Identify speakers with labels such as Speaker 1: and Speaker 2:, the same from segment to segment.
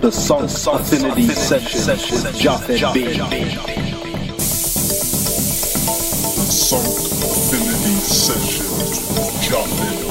Speaker 1: The Song Affinity Session with B.
Speaker 2: Sunk Affinity Session with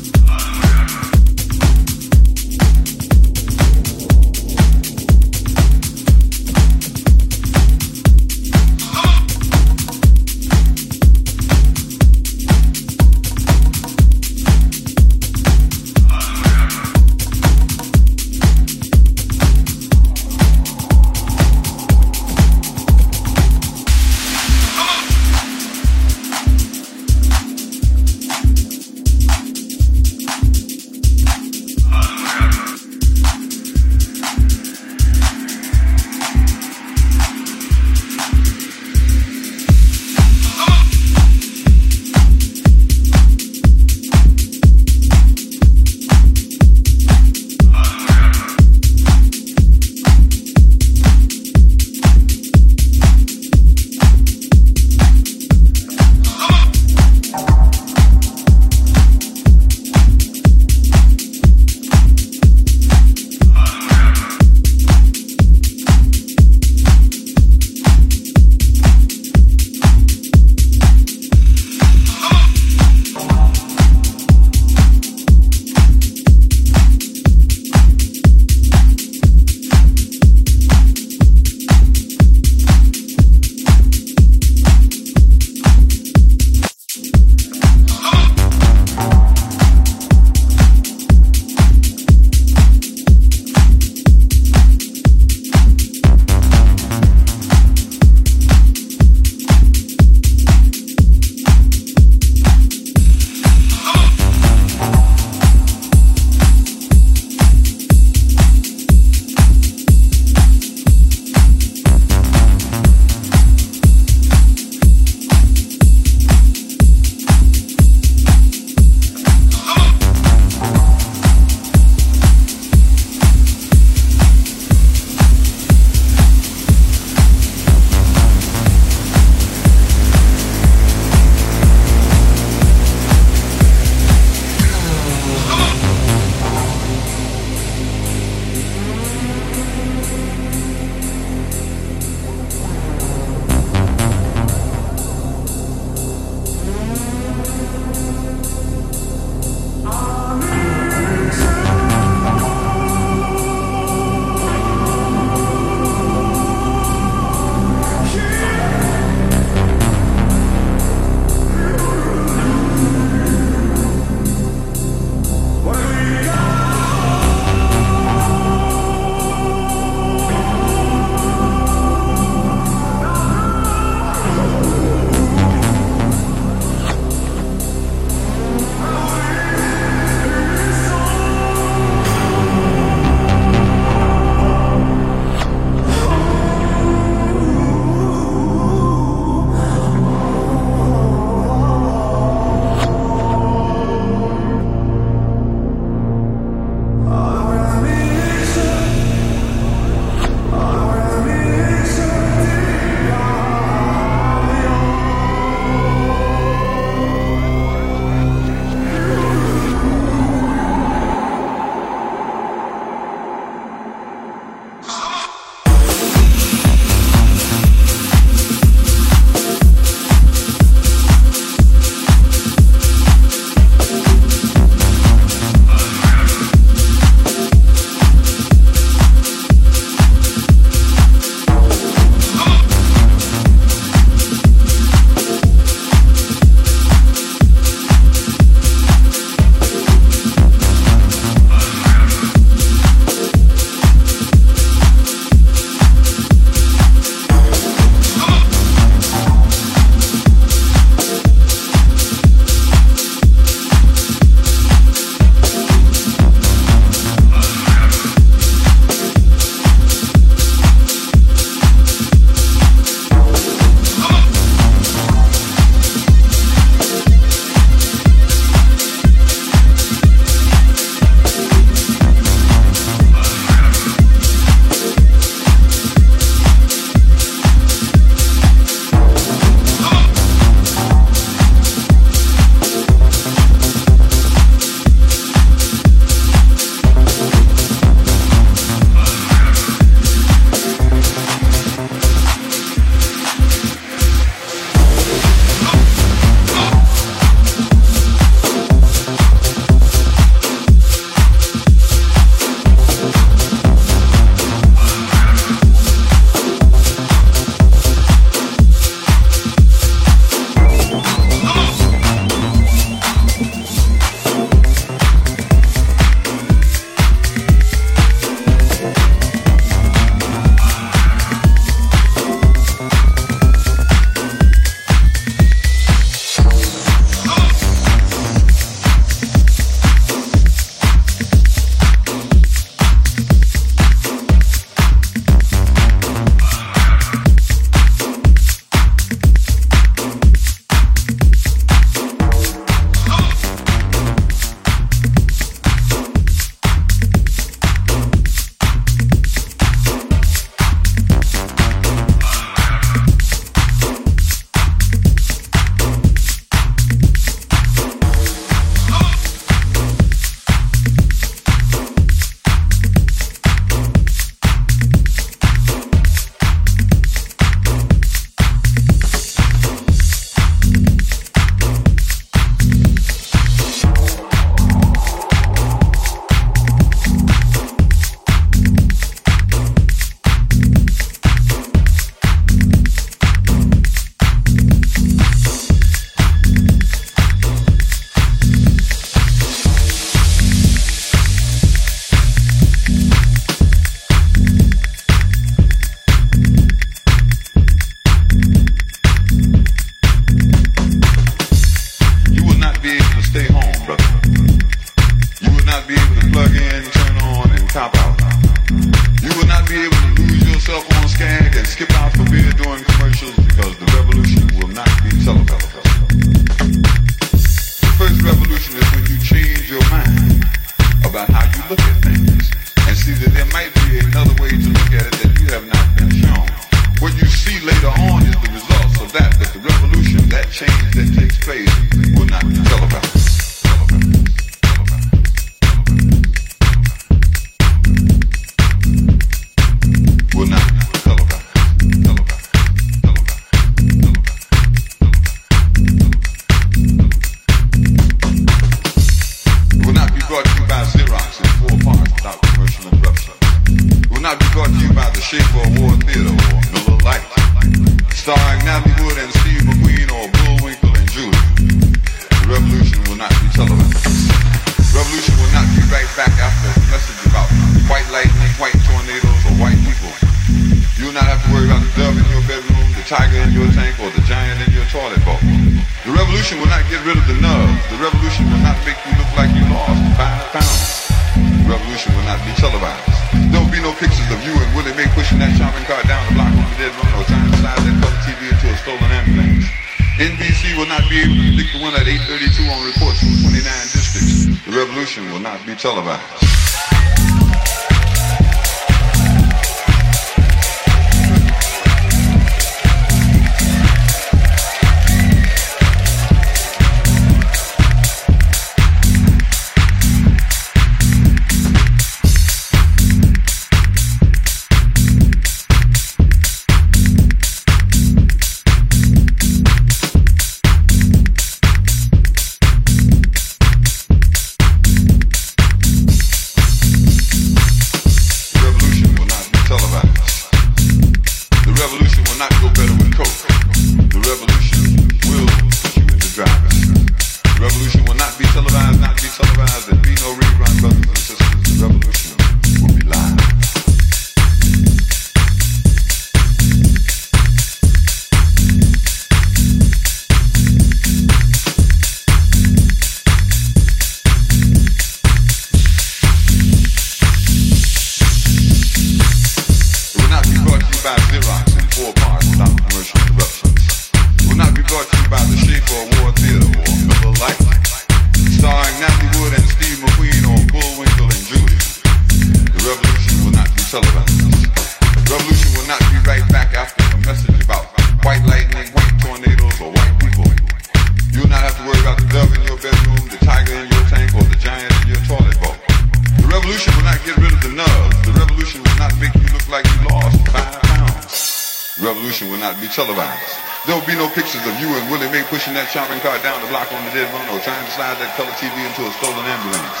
Speaker 3: slide that color TV into a stolen ambulance.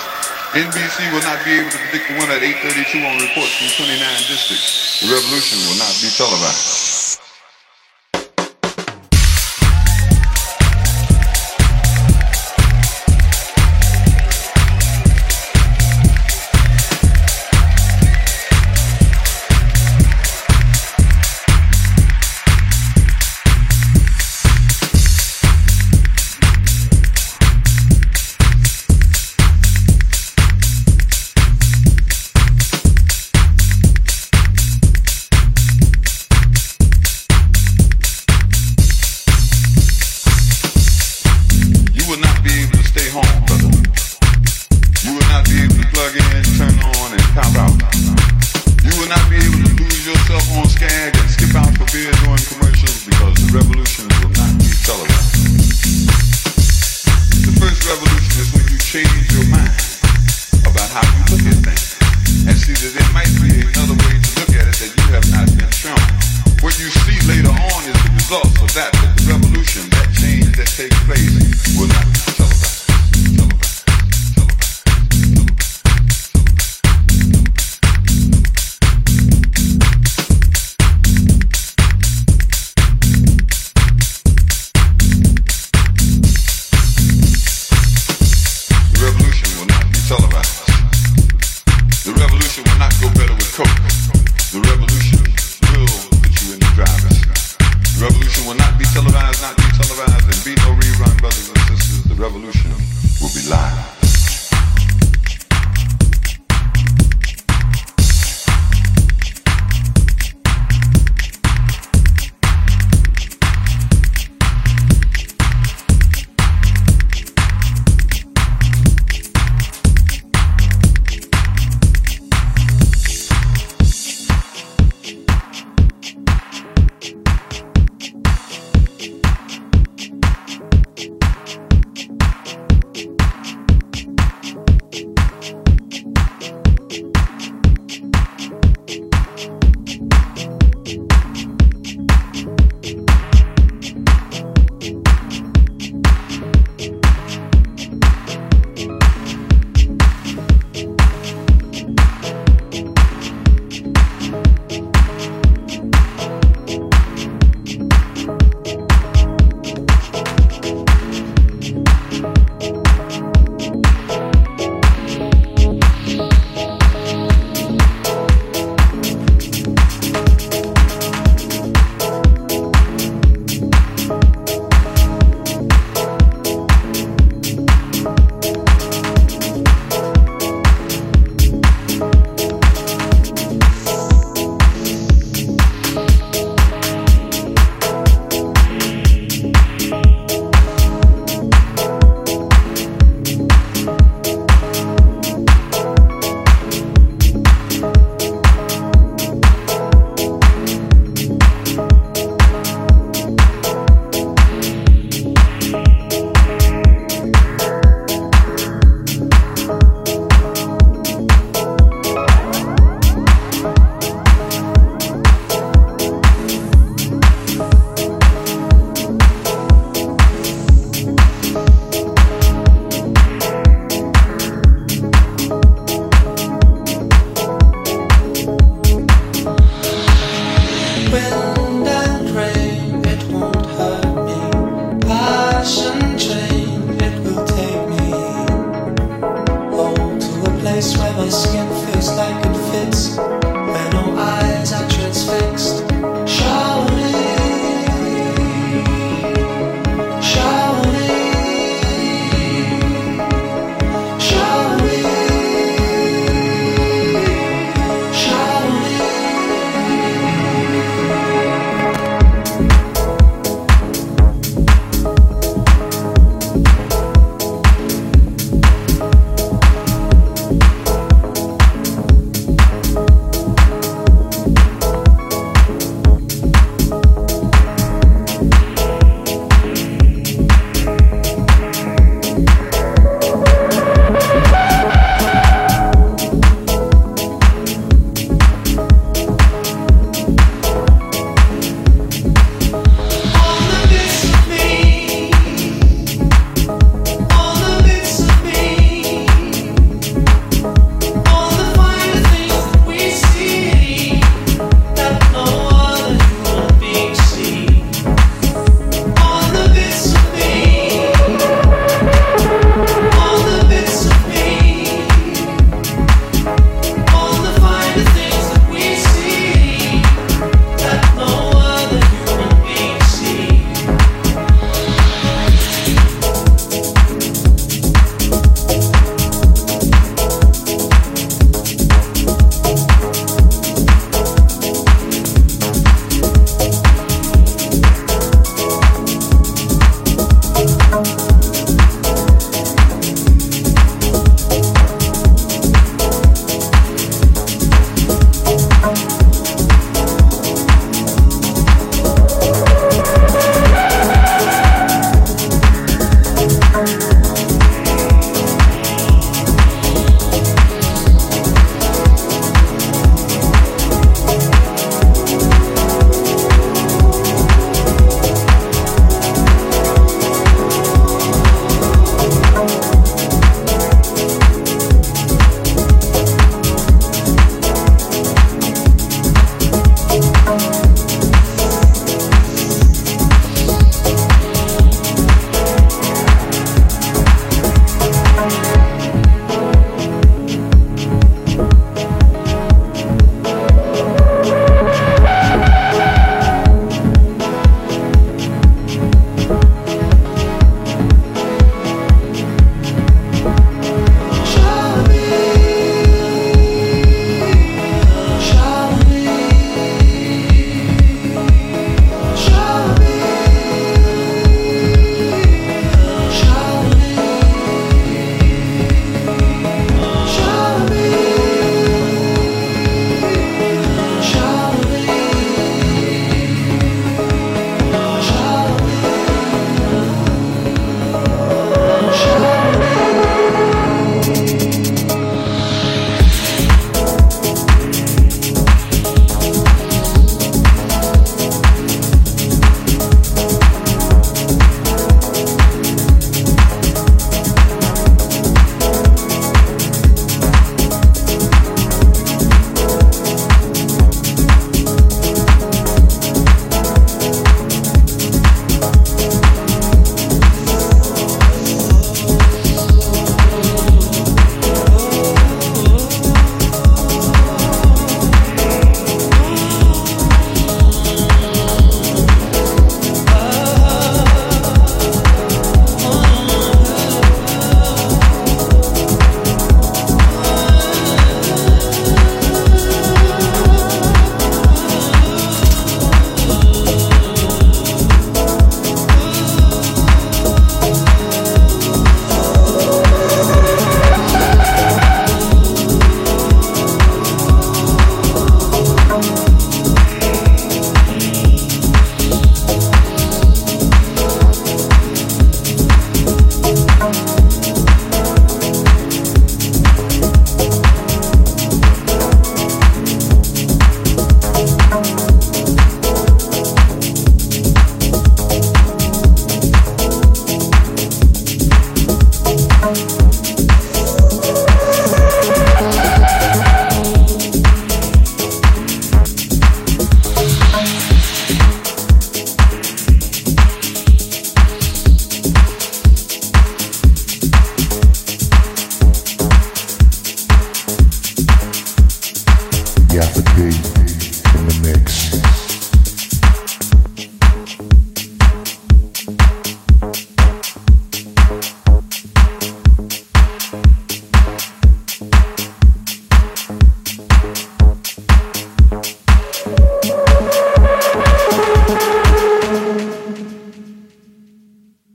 Speaker 3: NBC will not be able to predict the winner at 8.32 on reports from 29 districts. The revolution will not be televised.